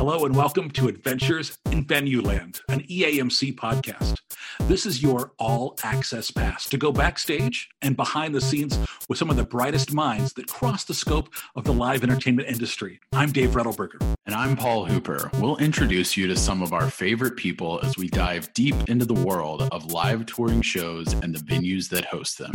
Hello and welcome to Adventures in Venue Land, an EAMC podcast. This is your all access pass to go backstage and behind the scenes with some of the brightest minds that cross the scope of the live entertainment industry. I'm Dave Rettelberger. And I'm Paul Hooper. We'll introduce you to some of our favorite people as we dive deep into the world of live touring shows and the venues that host them.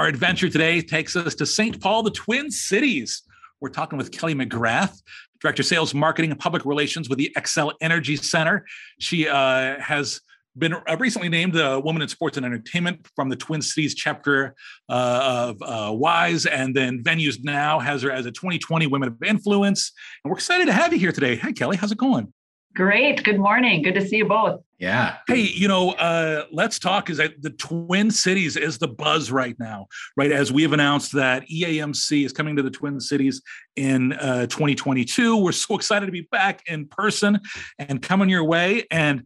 Our adventure today takes us to St. Paul, the Twin Cities. We're talking with Kelly McGrath, Director of Sales, Marketing, and Public Relations with the Xcel Energy Center. She uh, has been recently named a Woman in Sports and Entertainment from the Twin Cities chapter uh, of uh, WISE, and then Venues Now has her as a 2020 Women of Influence. And we're excited to have you here today. Hi, Kelly. How's it going? Great. Good morning. Good to see you both. Yeah. Hey, you know, uh, let's talk. Is that the Twin Cities is the buzz right now, right? As we have announced that EAMC is coming to the Twin Cities in uh, 2022. We're so excited to be back in person and coming your way. And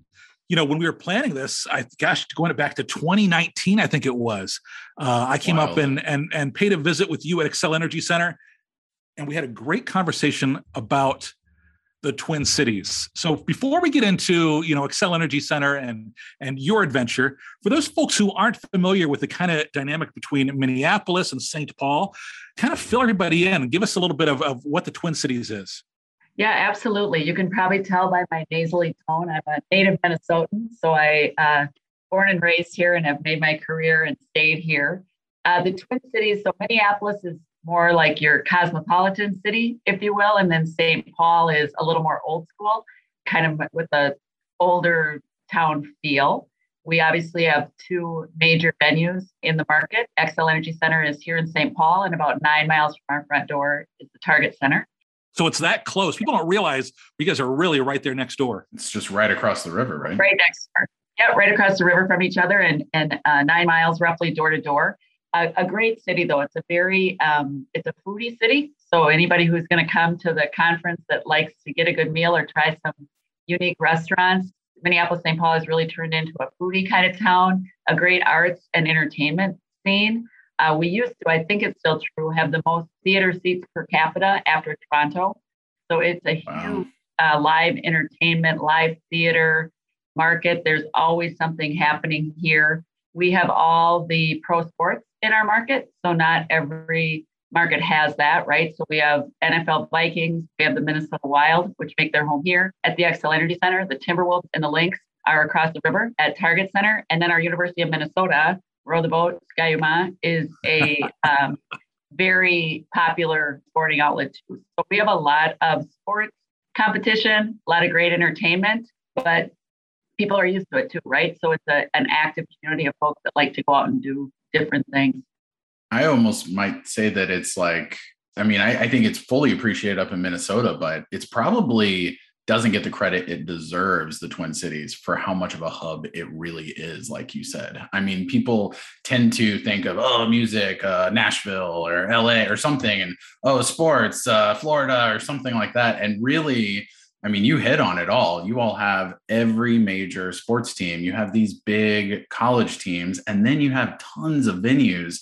you know, when we were planning this, I gosh, going back to 2019, I think it was. Uh, I came wow. up and and and paid a visit with you at Xcel Energy Center, and we had a great conversation about the Twin Cities. So before we get into, you know, Xcel Energy Center and and your adventure, for those folks who aren't familiar with the kind of dynamic between Minneapolis and St. Paul, kind of fill everybody in and give us a little bit of, of what the Twin Cities is. Yeah, absolutely. You can probably tell by my nasally tone. I'm a native Minnesotan, so I uh, born and raised here and have made my career and stayed here. Uh, the Twin Cities, so Minneapolis is more like your cosmopolitan city, if you will. And then St. Paul is a little more old school, kind of with a older town feel. We obviously have two major venues in the market. Xcel Energy Center is here in St. Paul, and about nine miles from our front door is the Target Center. So it's that close. People don't realize you guys are really right there next door. It's just right across the river, right? Right next door. Yeah, right across the river from each other, and and uh, nine miles roughly door to door a, a great city though. It's a very um, it's a foodie city. So anybody who's going to come to the conference that likes to get a good meal or try some unique restaurants, Minneapolis St. Paul has really turned into a foodie kind of town. A great arts and entertainment scene. Uh, we used to, I think it's still true, have the most theater seats per capita after Toronto. So it's a wow. huge uh, live entertainment, live theater market. There's always something happening here. We have all the pro sports in our market. So not every market has that, right? So we have NFL Vikings, we have the Minnesota Wild, which make their home here at the Xcel Energy Center. The Timberwolves and the Lynx are across the river at Target Center. And then our University of Minnesota, Row the Boat, Ski-U-Mah, is a um, very popular sporting outlet too. So we have a lot of sports competition, a lot of great entertainment, but people are used to it too, right? So it's a, an active community of folks that like to go out and do different things. I almost might say that it's like, I mean, I, I think it's fully appreciated up in Minnesota, but it's probably doesn't get the credit it deserves the twin cities for how much of a hub it really is like you said i mean people tend to think of oh music uh, nashville or la or something and oh sports uh, florida or something like that and really I mean, you hit on it all. You all have every major sports team. You have these big college teams, and then you have tons of venues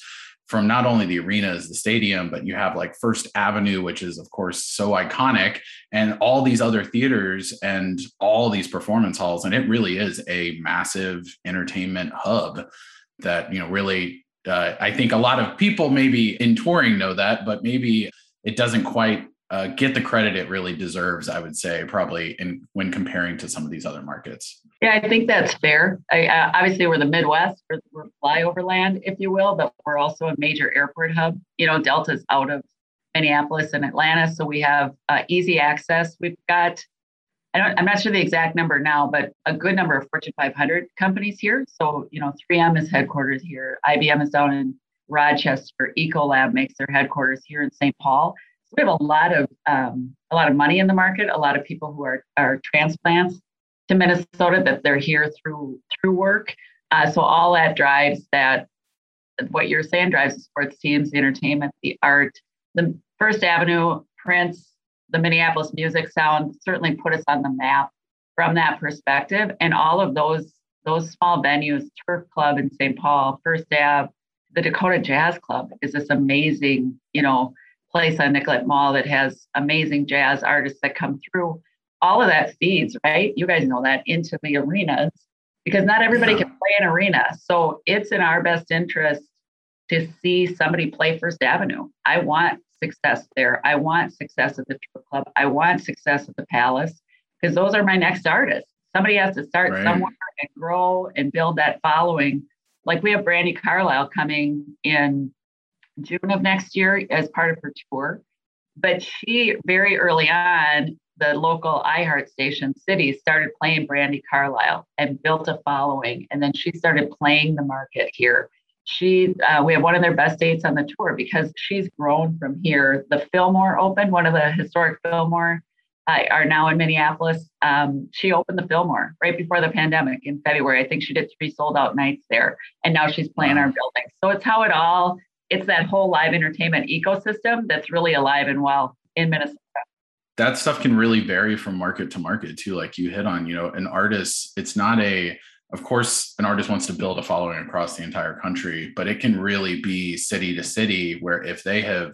from not only the arenas, the stadium, but you have like First Avenue, which is, of course, so iconic, and all these other theaters and all these performance halls. And it really is a massive entertainment hub that, you know, really, uh, I think a lot of people maybe in touring know that, but maybe it doesn't quite uh, get the credit it really deserves, I would say, probably in when comparing to some of these other markets. Yeah, I think that's fair. I, uh, obviously, we're the Midwest, we're, we're flyover land, if you will, but we're also a major airport hub. You know, Delta's out of Minneapolis and Atlanta, so we have uh, easy access. We've got, I don't, I'm not sure the exact number now, but a good number of Fortune 500 companies here. So, you know, 3M is headquarters here, IBM is down in Rochester, Ecolab makes their headquarters here in St. Paul we have a lot of um, a lot of money in the market, a lot of people who are are transplants to Minnesota that they're here through through work. Uh, so all that drives that what you're saying drives the sports teams, the entertainment, the art. The First Avenue, Prince, the Minneapolis Music Sound certainly put us on the map from that perspective. And all of those those small venues, Turf Club in St. Paul, First Ave, the Dakota Jazz Club is this amazing, you know, place on Nicollet Mall that has amazing jazz artists that come through. All of that feeds, right? You guys know that into the arenas because not everybody can play an arena. So it's in our best interest to see somebody play First Avenue. I want success there. I want success at the Club. I want success at the Palace because those are my next artists. Somebody has to start right. somewhere and grow and build that following. Like we have Brandi Carlile coming in June of next year as part of her tour. But she very early on, the local iHeart station city started playing Brandi Carlile and built a following. And then she started playing the market here. She, uh, we have one of their best dates on the tour because she's grown from here. The Fillmore opened, one of the historic Fillmore uh, are now in Minneapolis. Um, she opened the Fillmore right before the pandemic in February. I think she did three sold out nights there, and now she's playing wow. our building. So it's how it all. It's that whole live entertainment ecosystem that's really alive and well in Minnesota. That stuff can really vary from market to market too. Like you hit on, you know, an artist. It's not a. Of course, an artist wants to build a following across the entire country, but it can really be city to city. Where if they have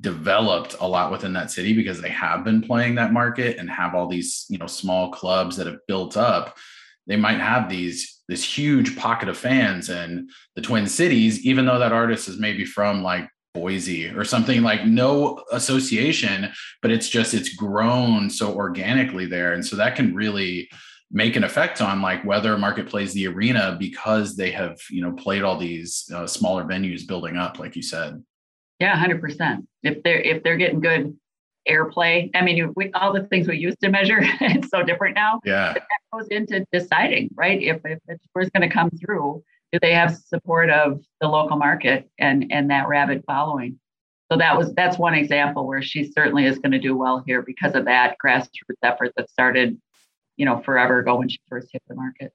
developed a lot within that city because they have been playing that market and have all these you know small clubs that have built up they might have these this huge pocket of fans in the twin cities even though that artist is maybe from like boise or something like no association but it's just it's grown so organically there and so that can really make an effect on like whether a market plays the arena because they have you know played all these uh, smaller venues building up like you said yeah, hundred percent. If they're if they're getting good airplay, I mean, we, all the things we used to measure, it's so different now. Yeah, but that goes into deciding, right? If if the tour's going to come through, do they have support of the local market and and that rabid following? So that was that's one example where she certainly is going to do well here because of that grassroots effort that started, you know, forever ago when she first hit the market.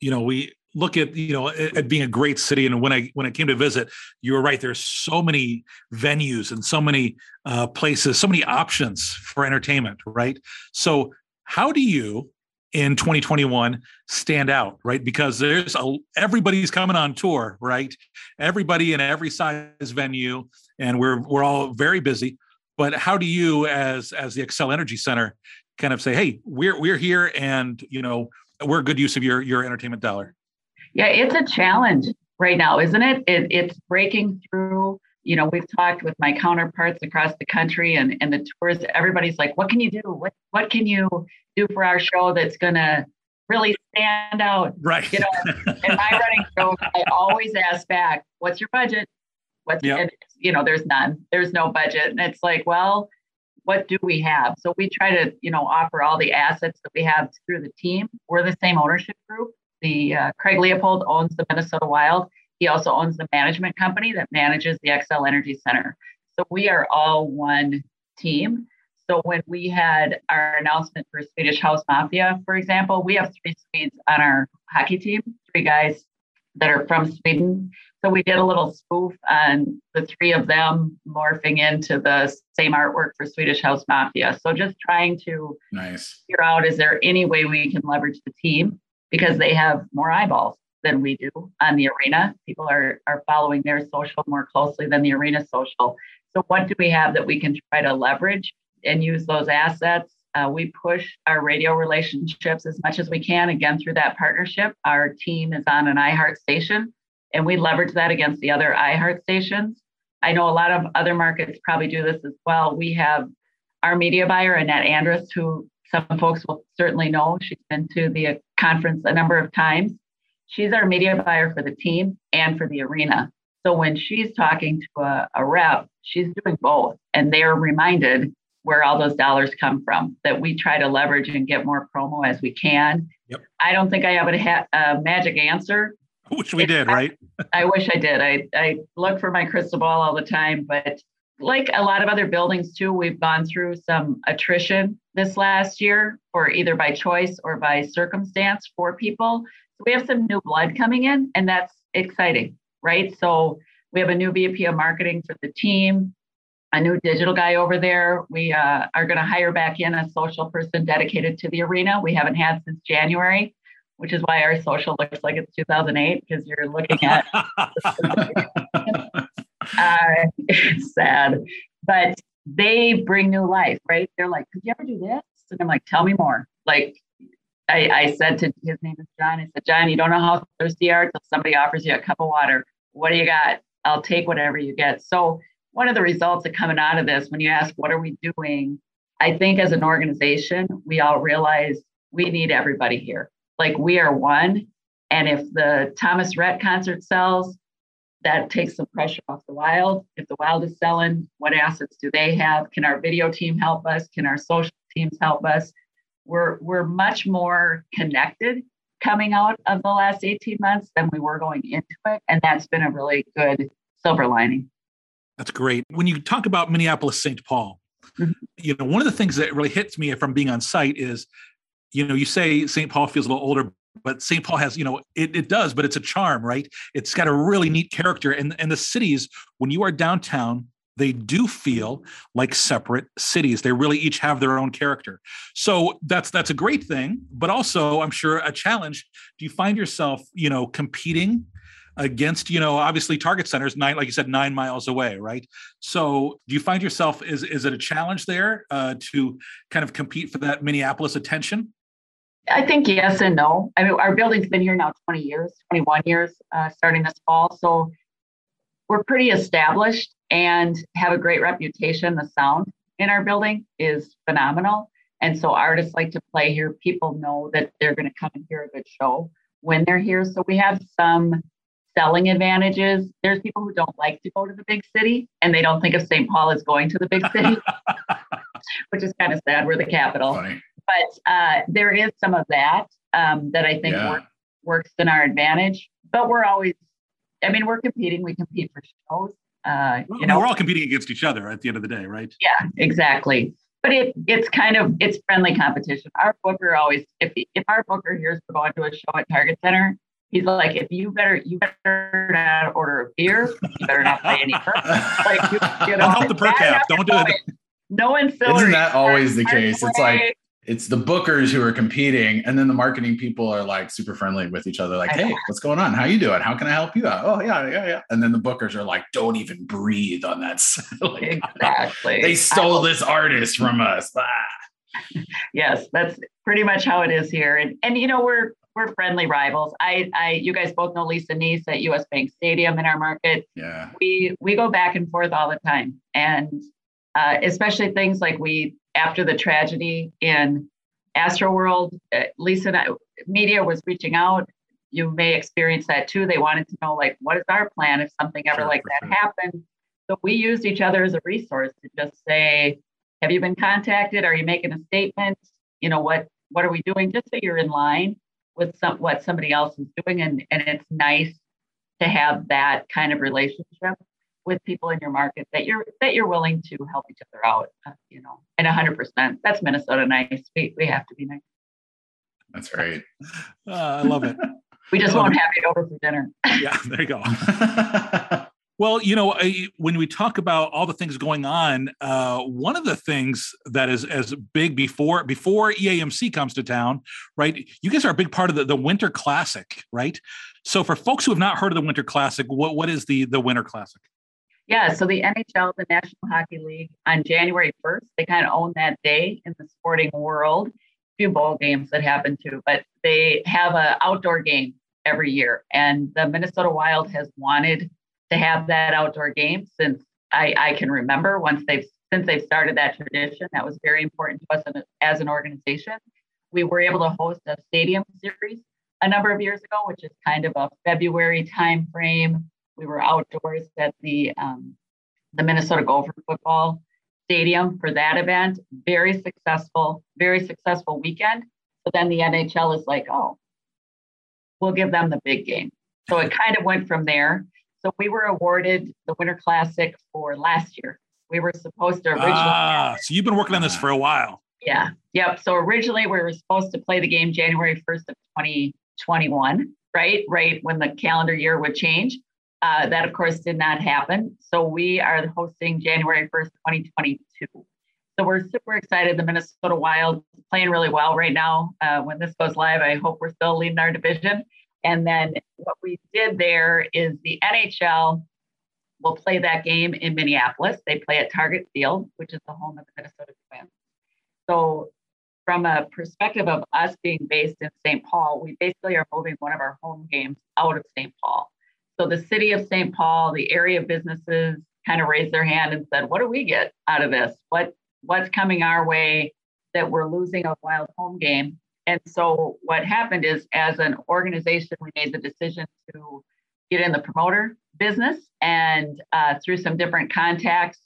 You know, we look at you know at being a great city. And when i when i came to visit you were right there's so many venues and so many uh, places so many options for entertainment right? So how do you in 2021 stand out right? Because there's a everybody's coming on tour right? Everybody in every size venue and we're we're all very busy. But how do you as as the xcel energy center kind of say hey we're we're here and you know we're a good use of your your entertainment dollar yeah, it's a challenge right now, isn't it? it? It's breaking through. You know, we've talked with my counterparts across the country and, and the tours. Everybody's like, what can you do? What what can you do for our show that's gonna really stand out? Right. You know, in my running show, I always ask back, what's your budget? What's yep. you know, there's none. There's no budget. And it's like, well, what do we have? So we try to, you know, offer all the assets that we have through the team. We're the same ownership group the uh, Craig Leopold owns the Minnesota Wild. He also owns the management company that manages the Xcel Energy Center. So we are all one team. So when we had our announcement for Swedish House Mafia, for example, we have three Swedes on our hockey team, three guys that are from Sweden. So we did a little spoof on the three of them morphing into the same artwork for Swedish House Mafia. So just trying to nice. figure out is there any way we can leverage the team because they have more eyeballs than we do on the arena. People are, are following their social more closely than the arena social. So, what do we have that we can try to leverage and use those assets? Uh, we push our radio relationships as much as we can, again, through that partnership. Our team is on an iHeart station, and we leverage that against the other iHeart stations. I know a lot of other markets probably do this as well. We have our media buyer, Annette Andrus, who some folks will certainly know. She's been to the conference a number of times. She's our media buyer for the team and for the arena. So when she's talking to a, a rep, she's doing both. And they're reminded where all those dollars come from, that we try to leverage and get more promo as we can. Yep. I don't think I have a, ha- a magic answer. Which we did, right? I wish I did. I, I look for my crystal ball all the time, but like a lot of other buildings too, we've gone through some attrition this last year, or either by choice or by circumstance for people. So we have some new blood coming in, and that's exciting, right? So we have a new VP of marketing for the team. a new digital guy over there. We uh, are going to hire back in a social person dedicated to the arena. We haven't had since January, which is why our social looks like it's 2008 because you're looking at. uh, it's sad, but they bring new life, right? They're like, "Could you ever do this?" And I'm like, "Tell me more." Like I, I said to his name is John. I said, "John, you don't know how thirsty you are until somebody offers you a cup of water. What do you got? I'll take whatever you get." So one of the results that coming out of this, when you ask, what are we doing? I think as an organization, we all realize we need everybody here. Like we are one. And if the Thomas Rhett concert sells, that takes some pressure off the wild. If the wild is selling, what assets do they have? Can our video team help us? Can our social teams help us? We're we're much more connected coming out of the last 18 months than we were going into it. And that's been a really good silver lining. That's great. When you talk about Minneapolis St. Paul, mm-hmm. you know, one of the things that really hits me from being on site is, you know, you say St. Paul feels a little older, but St. Paul has, you know, it, it does, but it's a charm, right? It's got a really neat character. And, and the cities, when you are downtown, they do feel like separate cities they really each have their own character so that's that's a great thing but also i'm sure a challenge do you find yourself you know competing against you know obviously target centers nine like you said nine miles away right so do you find yourself is is it a challenge there uh, to kind of compete for that minneapolis attention i think yes and no i mean our building's been here now 20 years 21 years uh, starting this fall so we're pretty established and have a great reputation the sound in our building is phenomenal and so artists like to play here people know that they're going to come and hear a good show when they're here so we have some selling advantages. There's people who don't like to go to the big city and they don't think of St. Paul as going to the big city, which is kind of sad. We're the capital. Funny. But uh, there is some of that um, that I think yeah. work, works in our advantage. But we're always, I mean, we're competing. We compete for shows. Uh, well, you know, we're all competing against each other at the end of the day, right? Yeah, exactly. But it it's kind of it's friendly competition. Our booker always, if if our booker hears we're going to a show at Target Center, He's like, if you better, you better not order a beer. You better not pay any per. Like, you, you know, help the per cap. Don't do it. No ancillary. Isn't that always the case? It's like it's the bookers who are competing, and then the marketing people are like super friendly with each other. Like, hey, what's going on? How you doing? How can I help you out? Oh yeah, yeah, yeah. And then the bookers are like, don't even breathe on that. like, exactly. They stole this artist from us. Ah. Yes, that's pretty much how it is here. And and you know we're we're friendly rivals. I, I, you guys both know Lisa Neese at US Bank Stadium in our market. Yeah. We we go back and forth all the time, and uh, especially things like we after the tragedy in Astroworld, uh, Lisa and I, media was reaching out. You may experience that too. They wanted to know like what is our plan if something ever sure, like that sure. happened. So we used each other as a resource to just say, have you been contacted? Are you making a statement? You know what what are we doing? Just so you're in line with some what somebody else is doing and and it's nice to have that kind of relationship with people in your market that you're that you're willing to help each other out uh, you know and 100% that's minnesota nice. We, we have to be nice. That's right uh, i love it. We just won't have it over for dinner. Yeah there you go. Well, you know, when we talk about all the things going on, uh, one of the things that is as big before before EAMC comes to town, right? You guys are a big part of the, the Winter Classic, right? So, for folks who have not heard of the Winter Classic, what what is the the Winter Classic? Yeah, so the NHL, the National Hockey League, on January first, they kind of own that day in the sporting world. A few bowl games that happen too, but they have an outdoor game every year, and the Minnesota Wild has wanted to have that outdoor game since I, I can remember once they've since they've started that tradition. That was very important to us as an organization. We were able to host a stadium series a number of years ago, which is kind of a February time frame. We were outdoors at the um, the Minnesota Gopher football stadium for that event. Very successful, very successful weekend. But then the NHL is like, oh, we'll give them the big game. So it kind of went from there. So we were awarded the Winter Classic for last year. We were supposed to originally. Ah, so you've been working on this for a while. Yeah. Yep. So originally we were supposed to play the game January 1st of 2021, right? Right when the calendar year would change. Uh, that, of course, did not happen. So we are hosting January 1st, 2022. So we're super excited. The Minnesota Wild is playing really well right now. Uh, when this goes live, I hope we're still leading our division. And then what we did there is the NHL will play that game in Minneapolis. They play at Target Field, which is the home of the Minnesota Twins. So, from a perspective of us being based in St. Paul, we basically are moving one of our home games out of St. Paul. So, the city of St. Paul, the area businesses kind of raised their hand and said, What do we get out of this? What What's coming our way that we're losing a wild home game? And so, what happened is, as an organization, we made the decision to get in the promoter business. And uh, through some different contacts,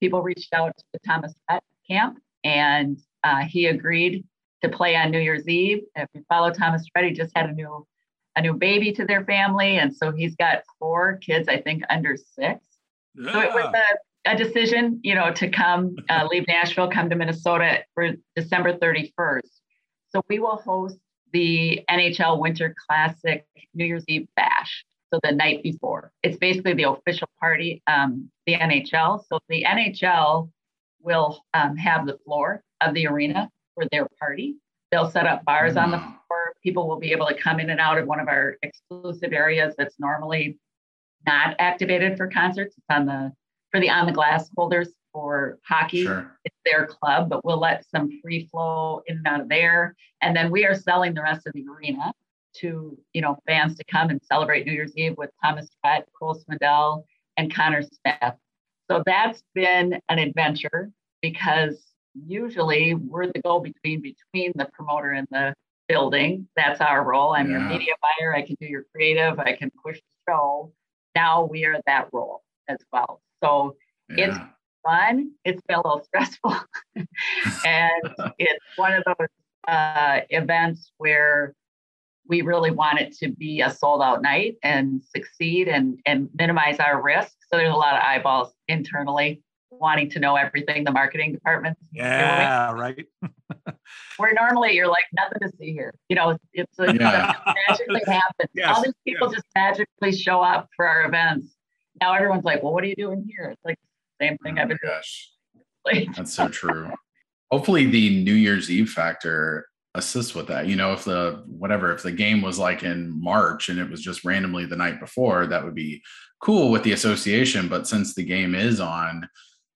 people reached out to the Thomas Rhett camp and uh, he agreed to play on New Year's Eve. If you follow Thomas Rhett, he just had a new a new baby to their family. And so he's got four kids, I think under six. Yeah. So it was a, a, decision, you know, to come, uh, leave Nashville, come to Minnesota for December 31st. So we will host the NHL Winter Classic New Year's Eve bash so the night before. It's basically the official party, um, the NHL. So the NHL will um, have the floor of the arena for their party. They'll set up bars mm. on the mm. floor. People will be able to come in and out of one of our exclusive areas that's normally not activated for concerts. It's on the for the on the glass holders for hockey. Sure. It's their club, but we'll let some free flow in and out of there. And then we are selling the rest of the arena to you know fans to come and celebrate New Year's Eve with Thomas Rhett, Cole Swindell, and Conner Smith. So that's been an adventure because usually we're the go between between the promoter and the building. That's our role. I'm yeah. your media buyer. I can do your creative. I can push the show. Now we are that role as well. So yeah. it's fun. It's been a little stressful, and it's one of those uh, events where we really want it to be a sold out night and succeed and, and minimize our risk. So there's a lot of eyeballs internally wanting to know everything the marketing department. Yeah, doing. right. Where normally you're like nothing to see here. You know, it's a, yeah. magically happens. Yes, All these people yes. just magically show up for our events. Now everyone's like, well, what are you doing here? It's like the same thing oh I've been gosh. doing. That's so true. Hopefully the New Year's Eve factor assists with that. You know, if the whatever, if the game was like in March and it was just randomly the night before, that would be cool with the association. But since the game is on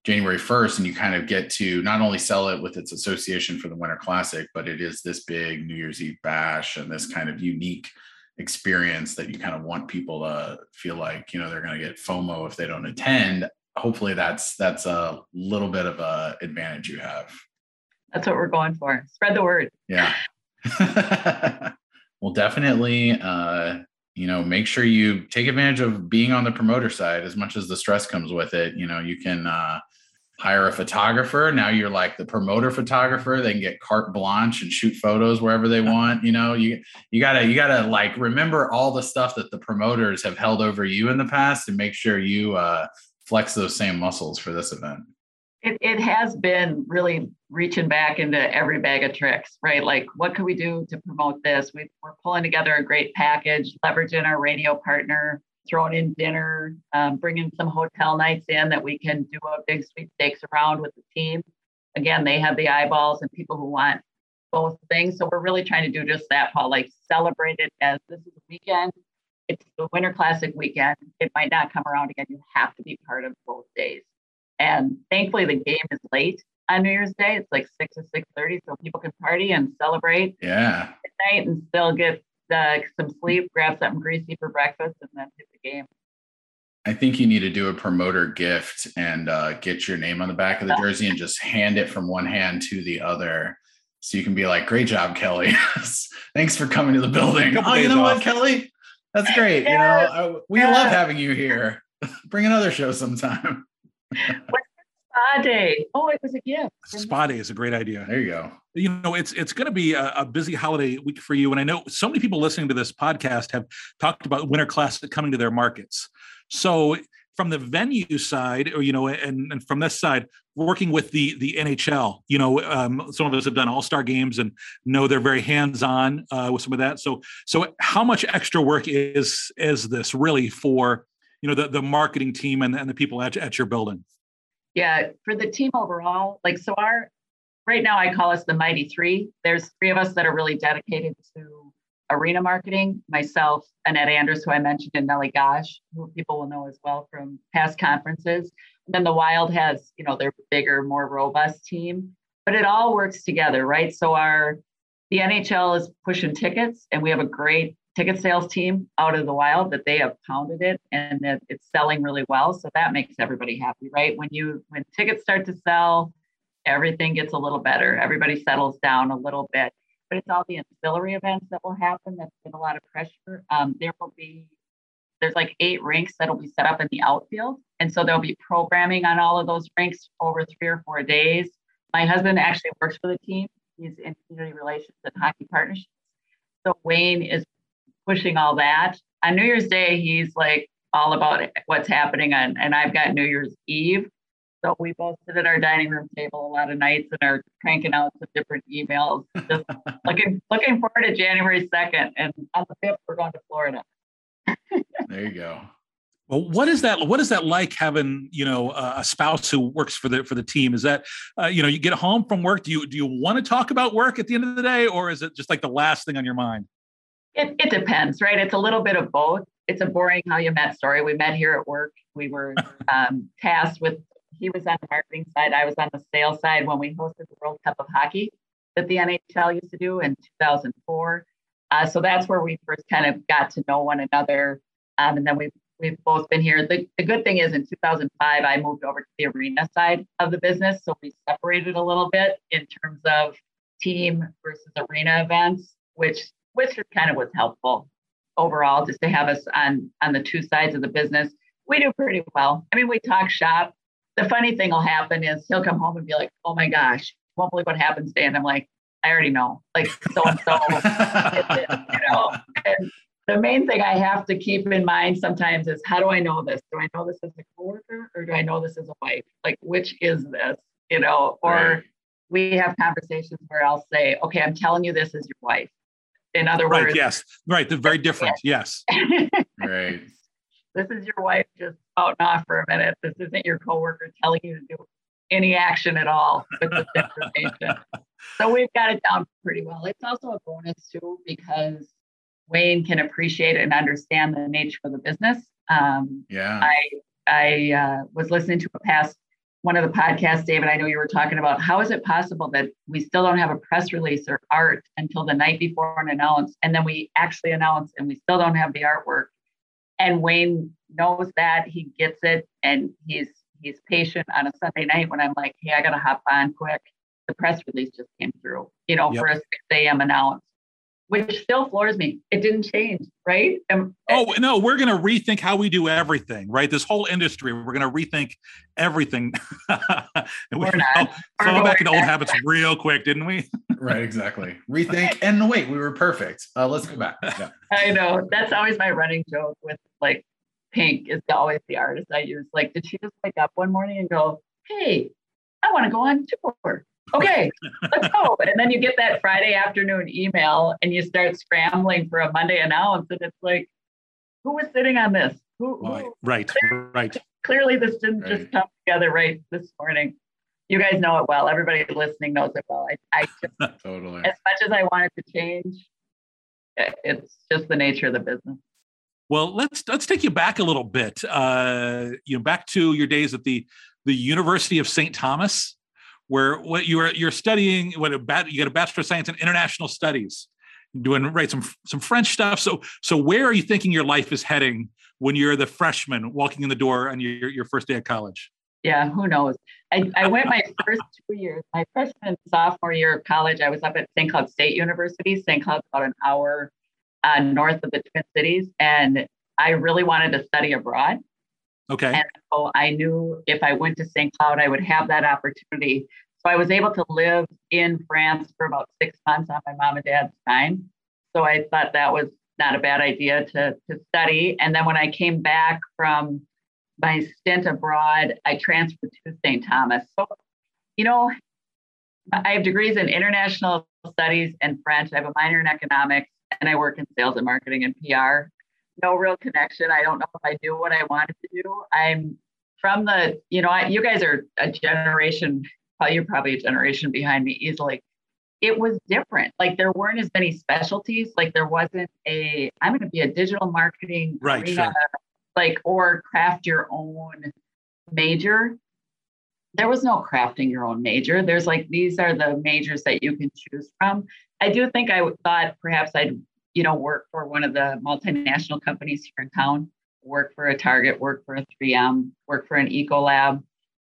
January 1st and you kind of get to not only sell it with its association for the Winter Classic, but it is this big New Year's Eve bash and this kind of unique experience that you kind of want people to feel like, you know, they're going to get FOMO if they don't attend. Hopefully that's that's a little bit of a advantage you have. That's what we're going for. Spread the word. Yeah. well, definitely, uh, you know, make sure you take advantage of being on the promoter side as much as the stress comes with it. You know, you can uh, hire a photographer. Now you're like the promoter photographer. They can get carte blanche and shoot photos wherever they want. You know, you you gotta you gotta like remember all the stuff that the promoters have held over you in the past and make sure you uh, flex those same muscles for this event. It, it has been really reaching back into every bag of tricks, right? Like, what can we do to promote this? We, are pulling together a great package, leveraging our radio partner, throwing in dinner, um, bringing some hotel nights in that we can do a big sweepstakes around with the team. Again, they have the eyeballs and people who want both things. So we're really trying to do just that, Paul, like celebrate it as this is a weekend. It's the Winter Classic weekend. It might not come around again. You have to be part of both days. And thankfully, the game is late on New Year's Day. It's like six or six thirty, so people can party and celebrate. Yeah. At night and still get uh, some sleep, grab something greasy for breakfast, and then hit the game. I think you need to do a promoter gift and uh, get your name on the back of the jersey and just hand it from one hand to the other. So you can be like, great job, Kelly. Thanks for coming to the building. Oh, you know off. what, Kelly? That's great. You know, I, we yeah. love having you here. Bring another show sometime. Spa day? Oh, it was a gift. Spa day is a great idea. There you go. You know, it's it's going to be a, a, busy holiday week for you, and I know so many people listening to this podcast have talked about Winter Classic coming to their markets. So, from the venue side, or you know, and, and from this side, working with the the NHL, you know, um, some of us have done All Star games and know they're very hands on uh, with some of that. So, so how much extra work is is this really for? you know the, the marketing team and, and the people at, at your building yeah for the team overall like so our right now i call us the mighty three. There's three of us that are really dedicated to arena marketing myself annette anders who i mentioned and nellie gosh who people will know as well from past conferences. And then the wild has you know their bigger more robust team but it all works together right? So our the nhl is pushing tickets and we have a great ticket sales team out of the wild that they have pounded it and that it's selling really well. So that makes everybody happy, right? When you when tickets start to sell, everything gets a little better. Everybody settles down a little bit. But it's all the ancillary events that will happen that's been a lot of pressure. Um, there will be there's like eight rinks that'll be set up in the outfield. And so there'll be programming on all of those rinks over three or four days. My husband actually works for the team. He's in community relations and hockey partnerships. So Wayne is pushing all that. On New Year's Day, he's like all about what's happening on, and I've got New Year's Eve. So we both sit at our dining room table a lot of nights and are cranking out some different emails. Just looking looking forward to January second, and on the fifth we're going to Florida. there you go. Well, what is that? What is that like having you know a spouse who works for the for the team? Is that uh, you know you get home from work? Do you do you want to talk about work at the end of the day, or is it just like the last thing on your mind? It, it depends, right? It's a little bit of both. It's a boring how you met story. We met here at work. We were um, tasked with, he was on the marketing side, I was on the sales side when we hosted the World Cup of Hockey that the NHL used to do in 2004. Uh, so that's where we first kind of got to know one another. Um, and then we've, we've both been here. The, the good thing is in 2005, I moved over to the arena side of the business. So we separated a little bit in terms of team versus arena events, which which is kind of was helpful overall, just to have us on on the two sides of the business. We do pretty well. I mean, we talk shop. The funny thing will happen is he'll come home and be like, "Oh my gosh, won't believe what happened today," and I'm like, "I already know." Like so and so, you know. And the main thing I have to keep in mind sometimes is how do I know this? Do I know this as a coworker or do I know this as a wife? Like, which is this? You know, or right. we have conversations where I'll say, okay, I'm telling you this as your wife in other right, words, yes, right. They're very different. Yes. right. This is your wife just out and off for a minute. This isn't your coworker telling you to do any action at all with this information. so we've got it down pretty well. It's also a bonus too because Wayne can appreciate and understand the nature of the business. Um, yeah. I I uh, was listening to a past one of the podcasts, David, I know you were talking about how is it possible that we still don't have a press release or art until the night before an announce, and then we actually announce and we still don't have the artwork. And Wayne knows that he gets it, and he's he's patient on a Sunday night when I'm like, hey, I gotta hop on quick. The press release just came through, you know, yep. for a 6 a.m. announce which still floors me. It didn't change, right? Um, oh no, we're going to rethink how we do everything, right? This whole industry, we're going to rethink everything. and we we're not. fell back into old habits real quick, didn't we? right, exactly. Rethink and wait, we were perfect. Uh, let's go back. Yeah. I know that's always my running joke with like Pink is always the artist I use. Like, did she just wake up one morning and go, "Hey, I want to go on tour"? Okay, let's go. And then you get that Friday afternoon email and you start scrambling for a Monday announce. And it's like, who was sitting on this? Who, who? Right, right. Clearly, this didn't right. just come together right this morning. You guys know it well. Everybody listening knows it well. I, I just, totally. As much as I wanted to change, it's just the nature of the business. Well, let's let's take you back a little bit. Uh, you know, back to your days at the the University of St. Thomas where what you're you're studying what a bat, you get a bachelor of science in international studies doing right some some french stuff. So so where are you thinking your life is heading when you're the freshman walking in the door on your your first day of college? Yeah who knows? I, I went my first two years my freshman sophomore year of college i was up at st cloud state university. St cloud's about an hour uh, north of the twin cities. And i really wanted to study abroad Okay. And so I knew if I went to St. Cloud, I would have that opportunity. So I was able to live in France for about six months on my mom and dad's time. So I thought that was not a bad idea to, to study. And then when I came back from my stint abroad, I transferred to St. Thomas. So, you know, I have degrees in international studies and French. I have a minor in economics and I work in sales and marketing and PR no real connection. I don't know if I knew what I wanted to do. I'm from the, you know, I, you guys are a generation, well, you're probably a generation behind me easily. It was different. Like there weren't as many specialties. Like there wasn't a, I'm going to be a digital marketing, right, arena, sure. like, or craft your own major. There was no crafting your own major. There's like, these are the majors that you can choose from. I do think I thought perhaps I'd, you know, work for one of the multinational companies here in town work for a Target, work for a 3M, work for an Ecolab.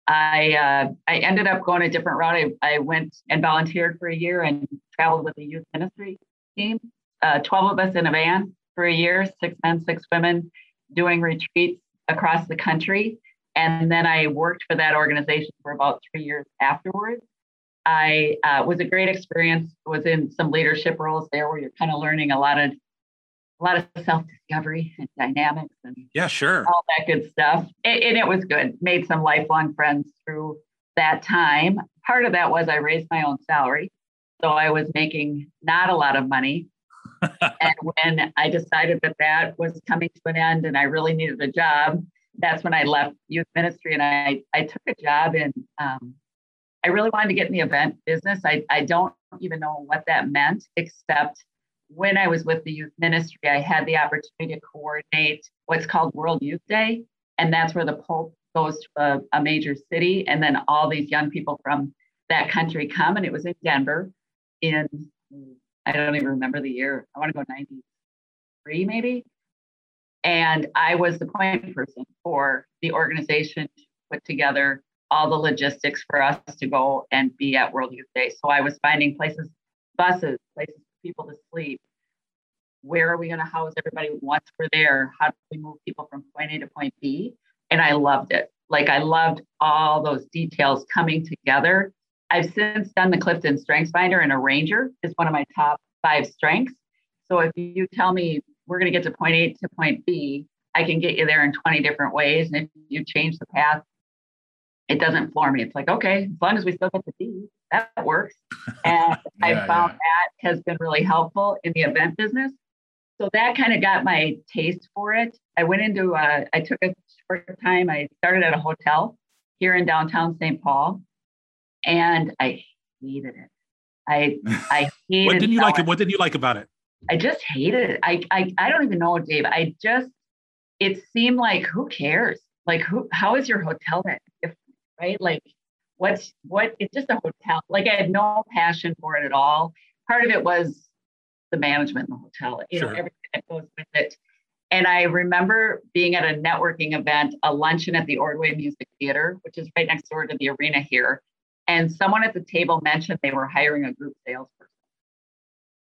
I uh, I ended up going a different route. I, I went and volunteered for a year and traveled with the youth ministry team. Uh, Twelve of us in a van for a year, six men, six women, doing retreats across the country. And then I worked for that organization for about three years afterwards. I uh, was a great experience. Was in some leadership roles there, where you're kind of learning a lot of a lot of self discovery and dynamics and yeah, sure, all that good stuff. And, and, it was good. Made some lifelong friends through that time. Part of that was I raised my own salary, so I was making not a lot of money. and when I decided that that was coming to an end and I really needed a job, that's when I left youth ministry and I I took a job in. Um, I really wanted to get in the event business. I, I don't even know what that meant, except when I was with the youth ministry, I had the opportunity to coordinate what's called World Youth Day. And that's where the Pope goes to a, a, major city. And then all these young people from that country come. And it was in Denver in, I don't even remember the year. I want to go 93 maybe. And I was the point person for the organization to put together all the logistics for us to go and be at World Youth Day. So I was finding places, buses, places people to sleep? Where are we going to house everybody once we're there? How do we move people from point A to point B? And I loved it. Like I loved all those details coming together. I've since done the Clifton Strengths Finder and Arranger is one of my top five strengths. So if you tell me we're going to get to point A to point B, I can get you there in 20 different ways. And if you change the path, it doesn't floor me. It's like, okay, as long as we still get the D, that works. And yeah, I found yeah. that has been really helpful in the event business. So that kind of got my taste for it. I went into, a, I took a short time. I started at a hotel here in downtown St. Paul, and I hated it. I I hated. what didn't you like? It. What did you like about it? I just hated it. I I I don't even know, Dave. I just it seemed like who cares? Like who? How is your hotel that? Right, like what's what it's just a hotel. Like i had no passion for it at all. Part of it was the management in the hotel you sure. know everything that goes with it. And i remember being at a networking event a luncheon at the ordway music theater which is right next door to the arena here. And someone at the table mentioned they were hiring a group salesperson.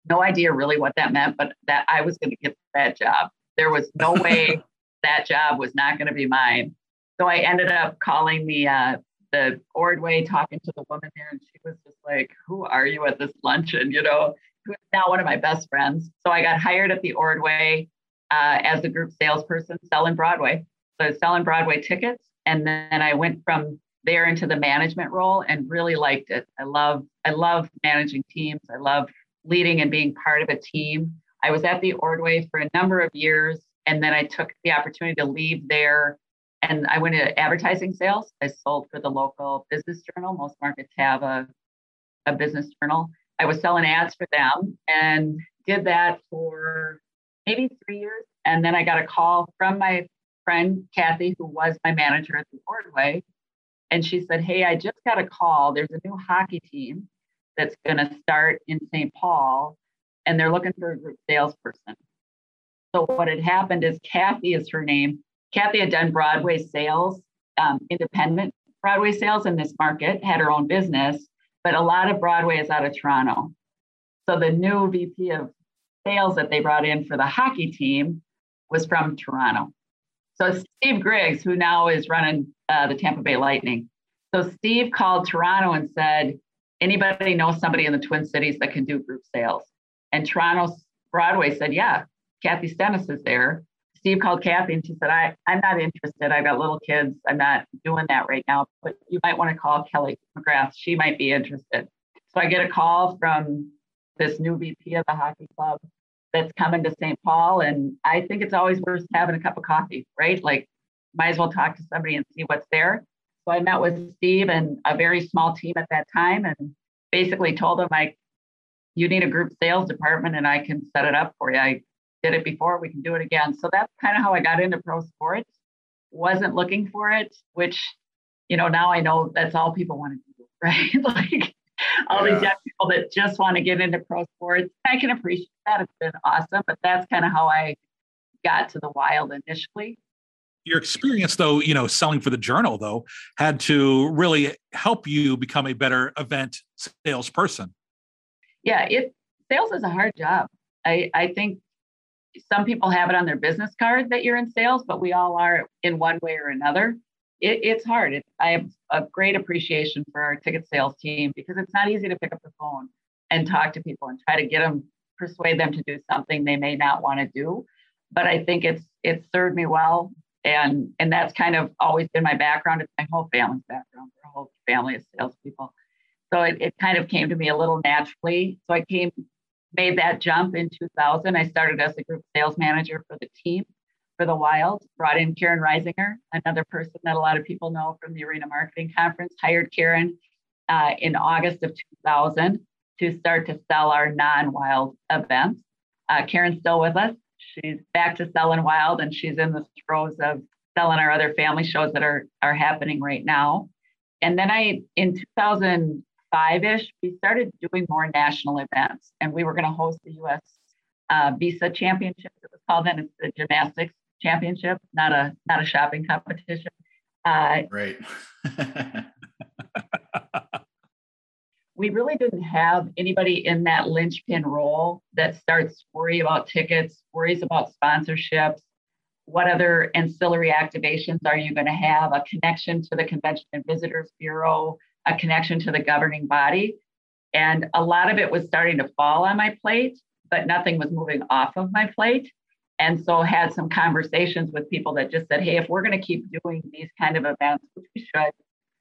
No idea really what that meant but that i was going to get that job. There was no way that job was not going to be mine so I ended up calling the uh, the Ordway talking to the woman there, and she was just like, "Who are you at this luncheon?" You know, who's now one of my best friends. So I got hired at the Ordway uh, as a group salesperson selling Broadway. So selling Broadway tickets, and then I went from there into the management role and really liked it. I love I love managing teams. I love leading and being part of a team. I was at the Ordway for a number of years, and then I took the opportunity to leave there and I went into advertising sales. I sold for the local business journal. Most markets have a, a business journal. I was selling ads for them and did that for maybe three years. And then I got a call from my friend Kathy, who was my manager at the Ordway. And she said, Hey, I just got a call. There's a new hockey team that's going to start in St. Paul, and they're looking for a group salesperson. So, what had happened is Kathy is her name. Kathy had done Broadway sales, um, independent Broadway sales in this market, had her own business, but a lot of Broadway is out of Toronto. So the new VP of sales that they brought in for the hockey team was from Toronto. So Steve Griggs, who now is running uh, the Tampa Bay Lightning. So Steve called Toronto and said, anybody know somebody in the Twin Cities that can do group sales? And Toronto Broadway said, yeah, Kathy Stennis is there. Steve called Kathy and she said, I, I'm not interested. I've got little kids. I'm not doing that right now, but you might want to call Kelly McGrath. She might be interested. So I get a call from this new VP of the hockey club that's coming to St. Paul. And I think it's always worth having a cup of coffee, right? Like, might as well talk to somebody and see what's there. So I met with Steve and a very small team at that time and basically told him, like, you need a group sales department and I can set it up for you. I did it before, we can do it again. So that's kind of how I got into pro sports. Wasn't looking for it, which, you know, now I know that's all people want to do, right? like all yeah. these young people that just want to get into pro sports. I can appreciate that. It's been awesome, but that's kind of how I got to the wild initially. Your experience, though, you know, selling for the journal, though, had to really help you become a better event salesperson. Yeah, it sales is a hard job. I, I think some people have it on their business card that you're in sales, but we all are in one way or another it, it's hard. It, I have a great appreciation for our ticket sales team because it's not easy to pick up the phone and talk to people and try to get them, persuade them to do something they may not want to do. But I think it's it's served me well, and and that's kind of always been my background. It's my whole family's background. Our whole family is salespeople, so it, it kind of came to me a little naturally. So I came made that jump in 2000. I started as a group sales manager for the team for the Wild, brought in Karen Reisinger, another person that a lot of people know from the Arena Marketing Conference, hired Karen uh, in August of 2000 to start to sell our non-wild events. Uh, Karen's still with us. She's back to selling wild, and she's in the throes of selling our other family shows that are are happening right now. And then I, in 2005-ish, we started doing more national events, and we were going to host the U.S. Uh, VISA Championship. It was called then. It's the gymnastics championship, not a not a shopping competition. Uh, right. we really didn't have anybody in that linchpin role that starts worry about tickets, worries about sponsorships. What other ancillary activations are you going to have? A connection to the Convention and Visitors Bureau, a connection to the governing body. And a lot of it was starting to fall on my plate, but nothing was moving off of my plate. And so had some conversations with people that just said hey if we're going to keep doing these kind of events which we should.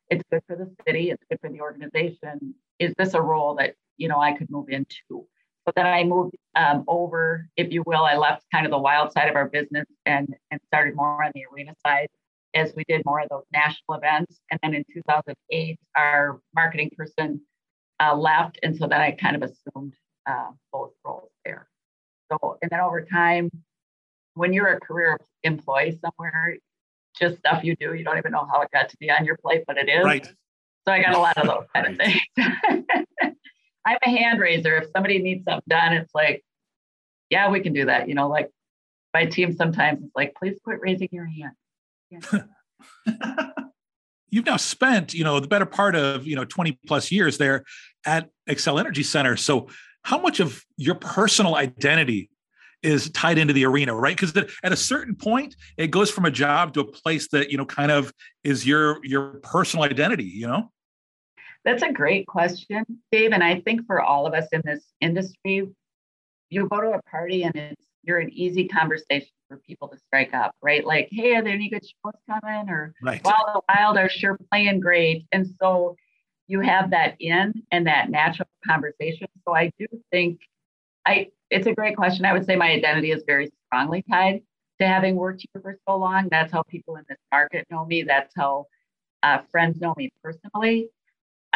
It's good for the city it's good for the organization. Is this a role that you know i could move into? So then i moved um, over if you will. I left kind of the wild side of our business and and started more on the arena side as we did more of those national events and then in 2008 our marketing person uh, left and so then i kind of assumed uh, both roles there so and then over time when you're a career employee somewhere, just stuff you do, you don't even know how it got to be on your plate, but it is. Right. So I got a lot of those kind of things. I'm a hand raiser. If somebody needs something done, it's like, yeah, we can do that. You know, like my team sometimes it's like, please quit raising your hand. You've now spent, you know, the better part of, you know, 20 plus years there at Xcel Energy Center. So how much of your personal identity is tied into the arena, right? Because at a certain point, it goes from a job to a place that you know kind of is your your personal identity. You know. That's a great question, Dave. And I think for all of us in this industry, you go to a party and it's you're an easy conversation for people to strike up, right? Like, hey, are there any good shows coming? Or right. wow, the Wild are sure playing great. And so you have that in and that natural conversation. So I do think I it's a great question. I would say my identity is very strongly tied to having worked here for so long. That's how people in this market know me. That's how uh, friends know me personally.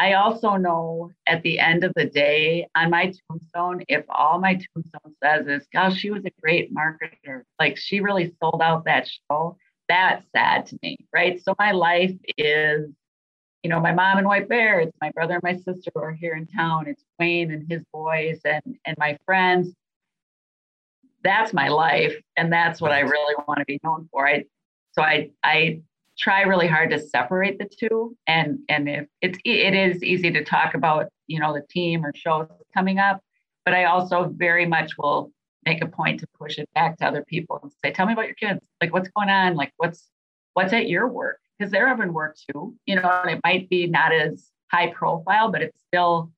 I also know at the end of the day on my tombstone, if all my tombstone says is, gosh, she was a great marketer, like she really sold out that show, that's sad to me, right? So my life is you know, my mom and White Bear, it's my brother and my sister who are here in town, it's Wayne and his boys and and my friends. That's my life. And that's what I really want to be known for. I so I I try really hard to separate the two. And and if it's it is easy to talk about, you know, the team or shows coming up, but I also very much will make a point to push it back to other people and say, tell me about your kids. Like what's going on? Like what's what's at your work? because they're having work too. You know, and it might be not as high profile, but it's still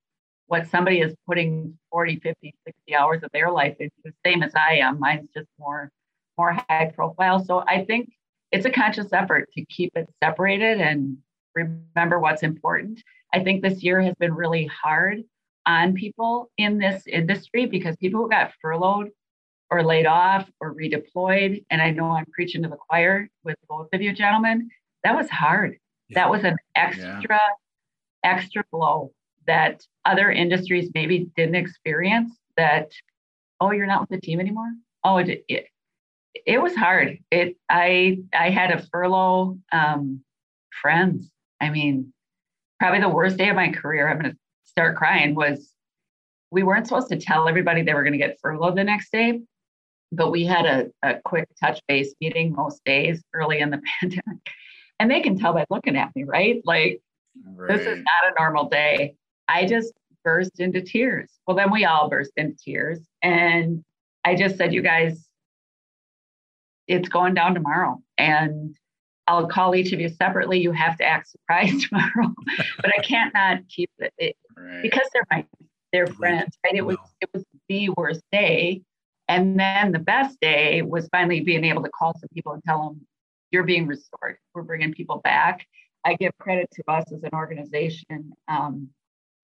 what somebody is putting 40, 50, 60 hours of their life into, the same as I am. Mine's just more more high profile. So I think it's a conscious effort to keep it separated and remember what's important. I think this year has been really hard on people in this industry because people who got furloughed or laid off or redeployed. And I know I'm preaching to the choir with both of you gentlemen. That was hard. Yeah. That was an extra, yeah. extra blow that other industries maybe didn't experience that, oh, you're not with the team anymore. Oh, it, it, it was hard. It, I, I had a furlough um, friends. I mean, probably the worst day of my career. I'm to start crying was we weren't supposed to tell everybody they were going to get furloughed the next day, but we had a, a quick touch base meeting most days early in the pandemic. And they can tell by looking at me, right? Like, right. this is not a normal day. I just burst into tears. Well, then we all burst into tears. And I just said, you guys, it's going down tomorrow. And I'll call each of you separately. You have to act surprised tomorrow, but I can't not keep it, it right. because they're my they're friends, right? It was it was the worst day, and then the best day was finally being able to call some people and tell them you're being restored. We're bringing people back. I give credit to us as an organization. Um,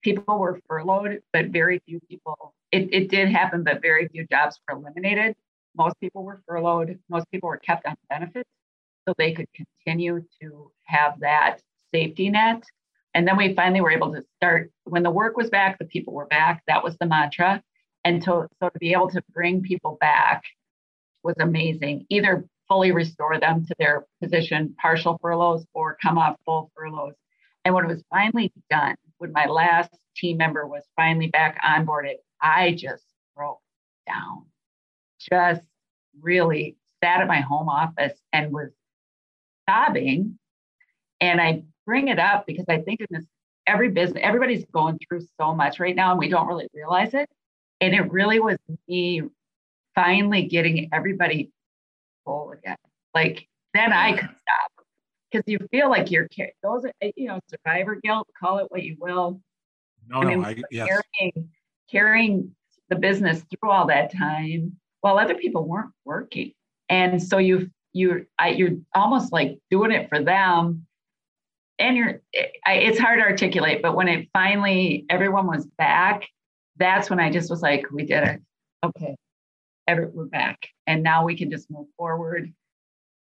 people were furloughed, but very few people. It, it did happen, but very few jobs were eliminated. Most people were furloughed. Most people were kept on benefits so they could continue to have that safety net. And then we finally were able to start when the work was back, the people were back. That was the mantra. And to, so to be able to bring people back was amazing. Either fully restore them to their position, partial furloughs, or come off full furloughs. And when it was finally done, when my last team member was finally back onboarded, I just broke down. Just really sat at my home office and was sobbing. And I bring it up because I think in this every business, everybody's going through so much right now and we don't really realize it. And it really was me finally getting everybody full again. Like then I could stop because you feel like you're those are you know survivor guilt, call it what you will. No, I mean, no, I, yes. carrying carrying the business through all that time while other people weren't working, and so you you I, you're almost like doing it for them. And you're I, it's hard to articulate but when it finally everyone was back that's when i just was like we did it. Okay. Every, we're back. And now we can just move forward.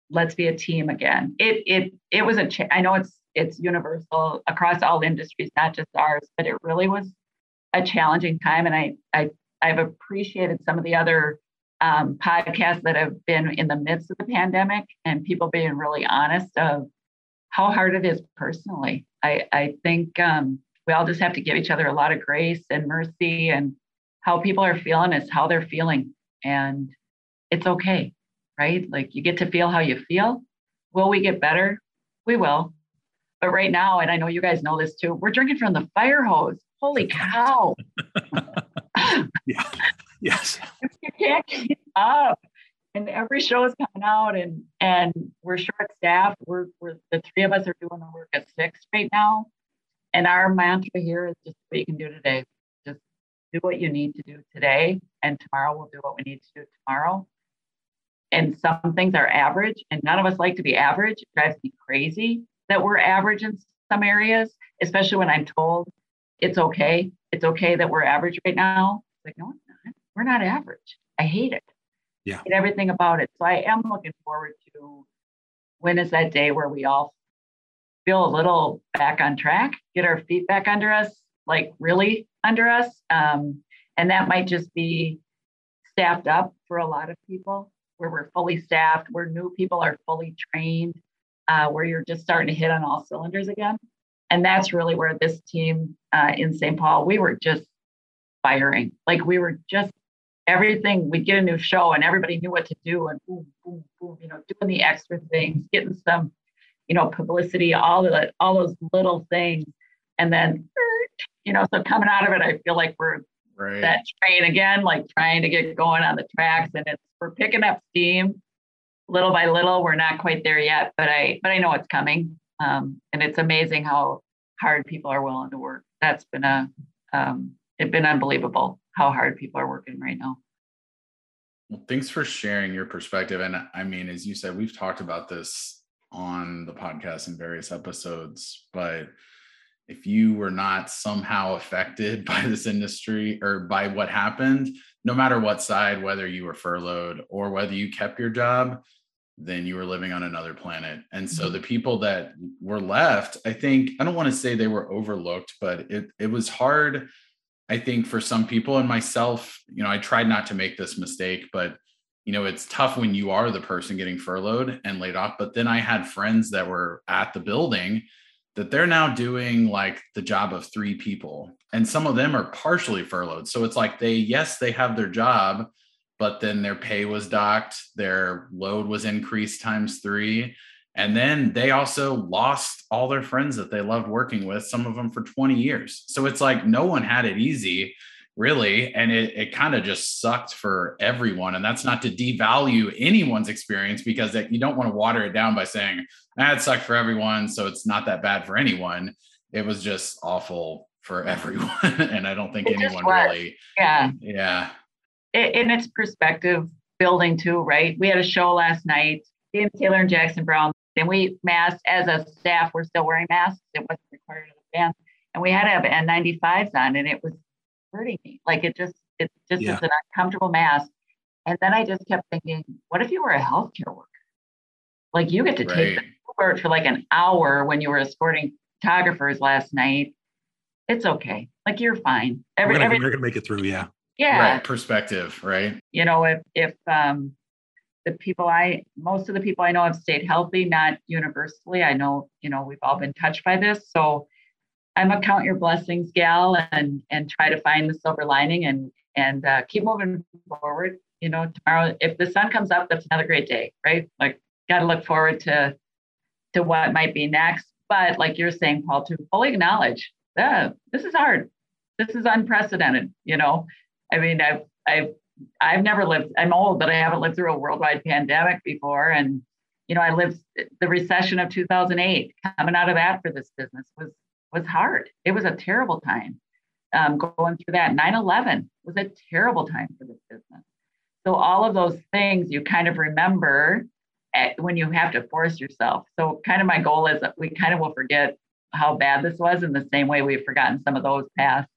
Let's be a team again. It it it was a cha- i know it's it's universal across all industries not just ours but it really was a challenging time. And i i i've appreciated some of the other um, podcasts that have been in the midst of the pandemic and people being really honest of how hard it is personally. I, I think um, we all just have to give each other a lot of grace and mercy and how people are feeling is how they're feeling. And it's okay, right? Like you get to feel how you feel. Will we get better? We will. But right now, and I know you guys know this too, we're drinking from the fire hose. Holy cow. Yes. You can't keep up. And every show is coming out and and we're short staffed. We're we're the three of us are doing the work at six right now. And our mantra here is just what you can do today. Just do what you need to do today. And tomorrow we'll do what we need to do tomorrow. And some things are average, and none of us like to be average. It drives me crazy that we're average in some areas, especially when I'm told it's okay. It's okay that we're average right now. It's like, no, we're not average. I hate it. Yeah. Hate everything about it. So I am looking forward to when is that day where we all feel a little back on track, get our feet back under us, like really under us. Um, and that might just be staffed up for a lot of people where we're fully staffed, where new people are fully trained, uh, where you're just starting to hit on all cylinders again. And that's really where this team uh, in St. Paul, we were just firing. Like we were just everything we'd get a new show and everybody knew what to do and boom, boom, boom, you know, doing the extra things, getting some, you know, publicity, all the all those little things. And then, you know, so coming out of it, I feel like we're right. that train again, like trying to get going on the tracks. And it's we're picking up steam little by little. We're not quite there yet, but I but I know it's coming. Um, and it's amazing how hard people are willing to work. That's been a um, it's been unbelievable how hard people are working right now. Well, thanks for sharing your perspective. And I mean, as you said, we've talked about this on the podcast in various episodes, but if you were not somehow affected by this industry or by what happened, no matter what side, whether you were furloughed or whether you kept your job, then you were living on another planet. And so mm-hmm. the people that were left, I think, I don't want to say they were overlooked, but it it was hard, I think, for some people and myself. You know, I tried not to make this mistake, but you know, it's tough when you are the person getting furloughed and laid off. But then I had friends that were at the building that they're now doing like the job of three people. And some of them are partially furloughed. So it's like they, yes, they have their job, but then their pay was docked, their load was increased times three. And then they also lost all their friends that they loved working with, some of them for 20 years. So it's like no one had it easy, really. And it, it kind of just sucked for everyone. And that's not to devalue anyone's experience because that you don't want to water it down by saying, ah, it sucked for everyone. So it's not that bad for anyone. It was just awful for everyone. and I don't think it anyone really. Yeah. Yeah in its perspective building too, right? We had a show last night, James Taylor and Jackson Browne, and we masked as a staff. We're still wearing masks. It wasn't required of the band, and we had to have N95s on, and it was hurting me. Like it just, it just yeah. is an uncomfortable mask. And then I just kept thinking, what if you were a healthcare worker? Like you get to right. take the Uber for like an hour when you were escorting photographers last night. It's okay. Like you're fine. Every, we're, gonna, every, we're gonna make it through. Yeah yeah right. perspective right you know if if um the people i most of the people i know have stayed healthy not universally. I know you know we've all been touched by this. So i'm a count your blessings gal and and try to find the silver lining and and uh, keep moving forward. You know tomorrow if the sun comes up that's another great day right? Like got to look forward to to what might be next. But like you're saying paul to fully acknowledge uh, this is hard. This is unprecedented you know? I mean, I've I've I've never lived. I'm old, but I haven't lived through a worldwide pandemic before. And you know, I lived the recession of 2008. Coming out of that for this business was was hard. It was a terrible time. Um, going through that 9/11 was a terrible time for this business. So all of those things you kind of remember at, when you have to force yourself. So kind of my goal is that we kind of will forget how bad this was in the same way we've forgotten some of those past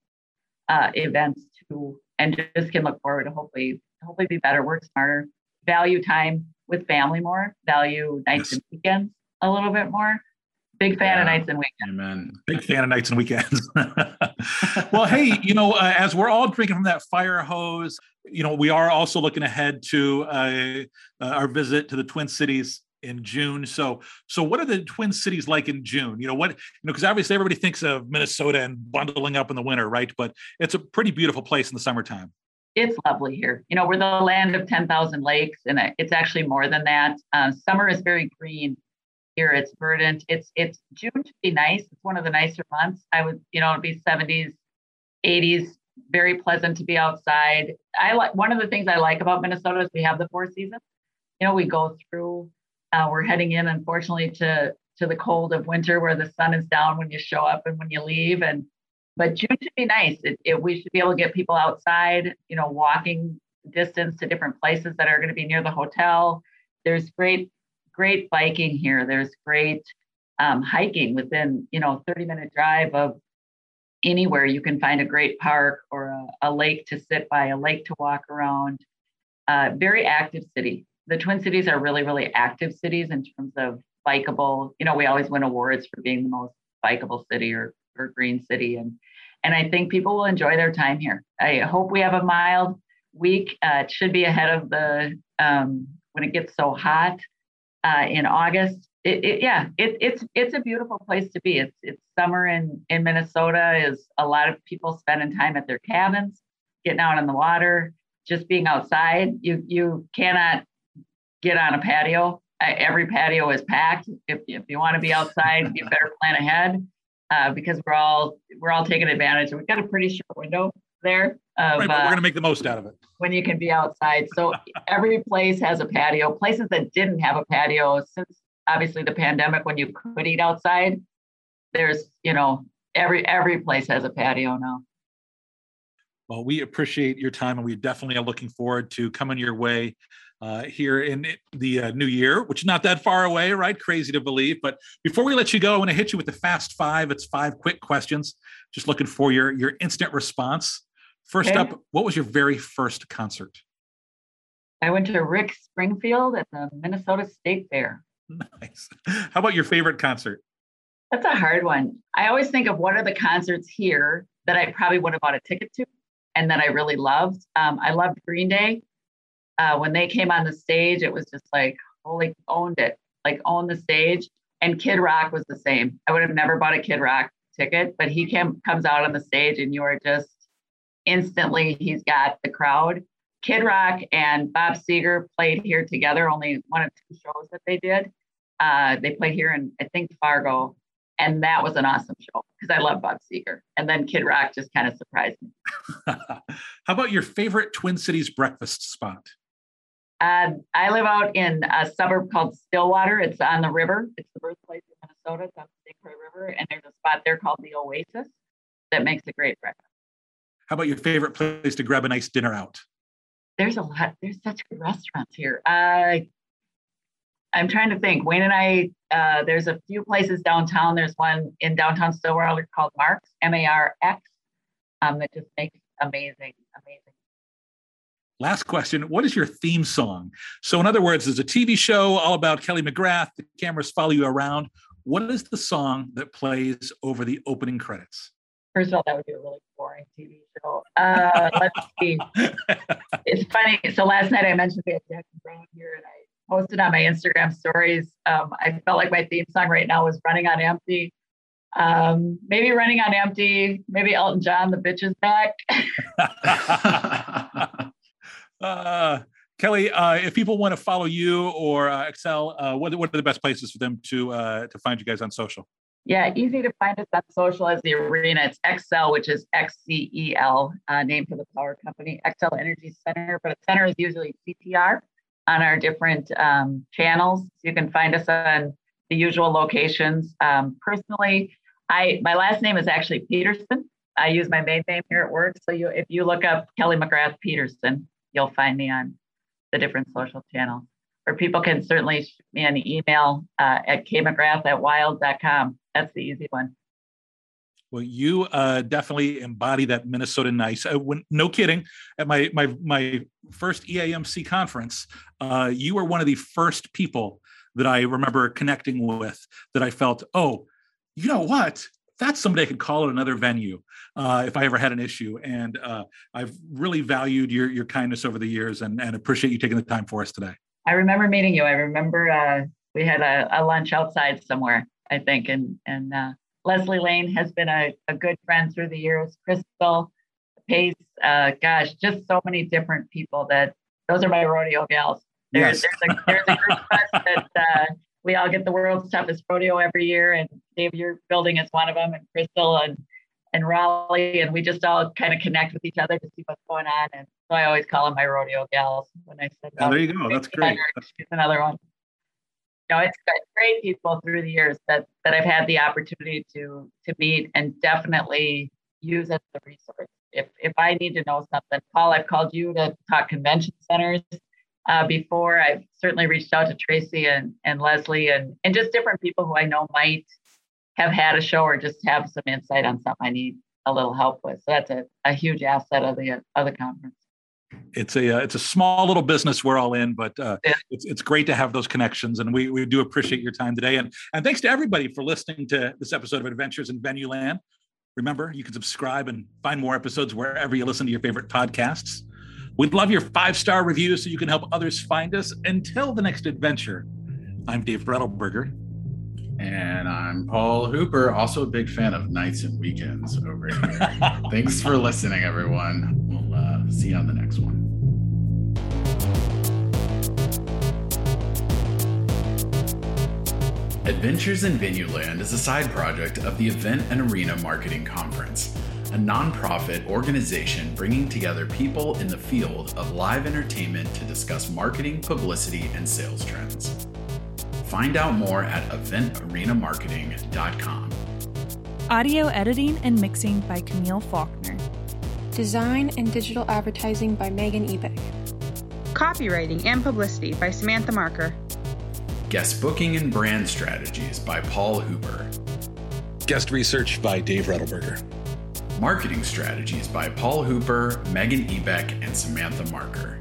uh, events too and just can look forward to hopefully hopefully be better, work smarter, value time with family more, value nights yes. and weekends a little bit more. Big fan yeah. of nights and weekends. Amen. Big fan of nights and weekends. well, hey, you know, uh, as we're all drinking from that fire hose, you know, we are also looking ahead to uh, uh, our visit to the Twin Cities in June. So, so what are the Twin Cities like in June? You know what? You know, because obviously everybody thinks of Minnesota and bundling up in the winter, right? But it's a pretty beautiful place in the summertime. It's lovely here. You know, we're the land of ten thousand lakes, and it's actually more than that. Uh, summer is very green here. It's verdant. It's it's June to be nice. It's one of the nicer months. I would, you know, it'd be seventies, eighties. Very pleasant to be outside. I like one of the things I like about Minnesota is we have the four seasons. You know, we go through uh, we're heading in, unfortunately, to to the cold of winter where the sun is down when you show up and when you leave. And but June should be nice. It, it, we should be able to get people outside, you know, walking distance to different places that are going to be near the hotel. There's great, great biking here. There's great um, hiking within, you know, 30 minute drive of anywhere. You can find a great park or a, a lake to sit by, a lake to walk around. Uh, very active city the Twin Cities are really, really active cities in terms of bikeable. You know, we always win awards for being the most bikeable city or, or green city. And and I think people will enjoy their time here. I hope we have a mild week. Uh, it should be ahead of the um, when it gets so hot uh, in August. It, it, yeah, it, it's it's a beautiful place to be. It's it's summer in in Minnesota. Is a lot of people spending time at their cabins, getting out on the water, just being outside. You you cannot get on a patio. Every patio is packed. If, if you want to be outside, you better plan ahead uh, because we're all we're all taking advantage. We've got a pretty short window there. Of, right, but we're going to make the most out of it when you can be outside. So every place has a patio. Places that didn't have a patio since obviously the pandemic, when you could eat outside, there's you know every every place has a patio now. Well, we appreciate your time, and we definitely are looking forward to coming your way uh, here in the uh, new year, which is not that far away, right? Crazy to believe. But before we let you go, I want to hit you with the fast five. It's five quick questions. Just looking for your your instant response. First okay. up, what was your very first concert? I went to Rick Springfield at the Minnesota State Fair. Nice. How about your favorite concert? That's a hard one. I always think of what are the concerts here that I probably would have bought a ticket to and that I really loved. Um, I loved Green Day. Uh, when they came on the stage, it was just like, holy, owned it, like owned the stage. And Kid Rock was the same. I would have never bought a Kid Rock ticket, but he came comes out on the stage and you are just instantly he's got the crowd. Kid Rock and Bob Seger played here together, only one of two shows that they did. Uh, they played here in I think Fargo, and that was an awesome show because I love Bob Seger. And then Kid Rock just kind of surprised me. How about your favorite Twin Cities breakfast spot? Uh, I live out in a suburb called Stillwater. It's on the river. It's the birthplace of Minnesota. It's on the St. Croix River, and there's a spot there called the Oasis that makes a great breakfast. How about your favorite place to grab a nice dinner out? There's a lot. There's such good restaurants here. Uh, I'm trying to think. Wayne and I, uh, there's a few places downtown. There's one in downtown Stillwater called Marx, M A R X, um, that just makes amazing, amazing Last question What is your theme song? So, in other words, there's a TV show all about Kelly McGrath. The cameras follow you around. What is the song that plays over the opening credits? First of all, that would be a really boring TV show. Uh, let's see. it's funny. So last night I mentioned we had Jackson Browne here, and I posted on my Instagram stories. Um, I felt like my theme song right now was "Running on Empty." Um, maybe "Running on Empty." Maybe Elton John, "The Bitch Is Back." Uh, Kelly, uh, if people want to follow you or uh, Xcel, uh, what, what are the best places for them to uh, to find you guys on social? Yeah, easy to find us on social as the arena. It's Xcel, which is X C E L, uh, name for the power company, Xcel Energy Center. But center is usually CTR on our different um, channels. You can find us on the usual locations. Um, personally, I my last name is actually Peterson. I use my main name here at work. So you, if you look up Kelly McGrath Peterson, you'll find me on the different social channels. Or people can certainly shoot me an email uh, at kmcgrath at wild.com. That's the easy one. Well, you uh, definitely embody that Minnesota nice. Uh, when, no kidding. At my my my first EAMC conference, uh, you were one of the first people that I remember connecting with. That I felt, oh, you know what? That's somebody I could call at another venue uh, if I ever had an issue. And uh, I've really valued your your kindness over the years and, and appreciate you taking the time for us today. I remember meeting you. I remember uh, we had a, a, lunch outside somewhere, I think, and and uh, Leslie Lane has been a, a good friend through the years. Crystal Pace, uh, gosh, just so many different people that those are my rodeo gals. There's, yes. there's, a, there's a group of us that uh, we all get the world's toughest rodeo every year, and Dave, your building is one of them, and Crystal and and Raleigh, and we just all kind of connect with each other to see what's going on. And so I always call them my rodeo gals when I said, oh, there you go. That's great. She's another one. You know, it's great people through the years that that I've had the opportunity to to meet and definitely use as a resource. If if I need to know something, Paul, I've called you to talk convention centers uh, before. I've certainly reached out to Tracy and, and Leslie and, and just different people who I know might have had a show or just have some insight on something I need a little help with. So that's a, a huge asset of the of the conference. It's a uh, it's a small little business we're all in, but uh, yeah. it's it's great to have those connections, and we we do appreciate your time today. And and thanks to everybody for listening to this episode of Adventures in Venue Land. Remember, you can subscribe and find more episodes wherever you listen to your favorite podcasts. We'd love your five star reviews so you can help others find us. Until the next adventure, I'm Dave Rettelberger. And I'm Paul Hooper, also a big fan of nights and weekends over here. Thanks for listening, everyone. We'll uh, see you on the next one. Adventures in Venue Land is a side project of the Event and Arena Marketing Conference a nonprofit organization bringing together people in the field of live entertainment to discuss marketing, publicity, and sales trends. Find out more at eventarenamarketing.com. Audio editing and mixing by Camille Faulkner. Design and digital advertising by Megan Ebeck. Copywriting and publicity by Samantha Marker. Guest booking and brand strategies by Paul Hooper. Guest research by Dave Rettelberger Marketing strategies by Paul Hooper, Megan Ebeck, and Samantha Marker.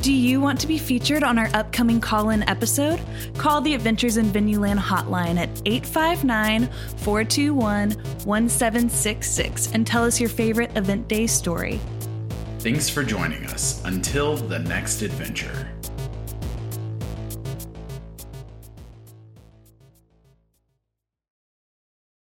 Do you want to be featured on our upcoming call in episode? Call the Adventures in Venueland hotline at 859 421 1766 and tell us your favorite event day story. Thanks for joining us. Until the next adventure.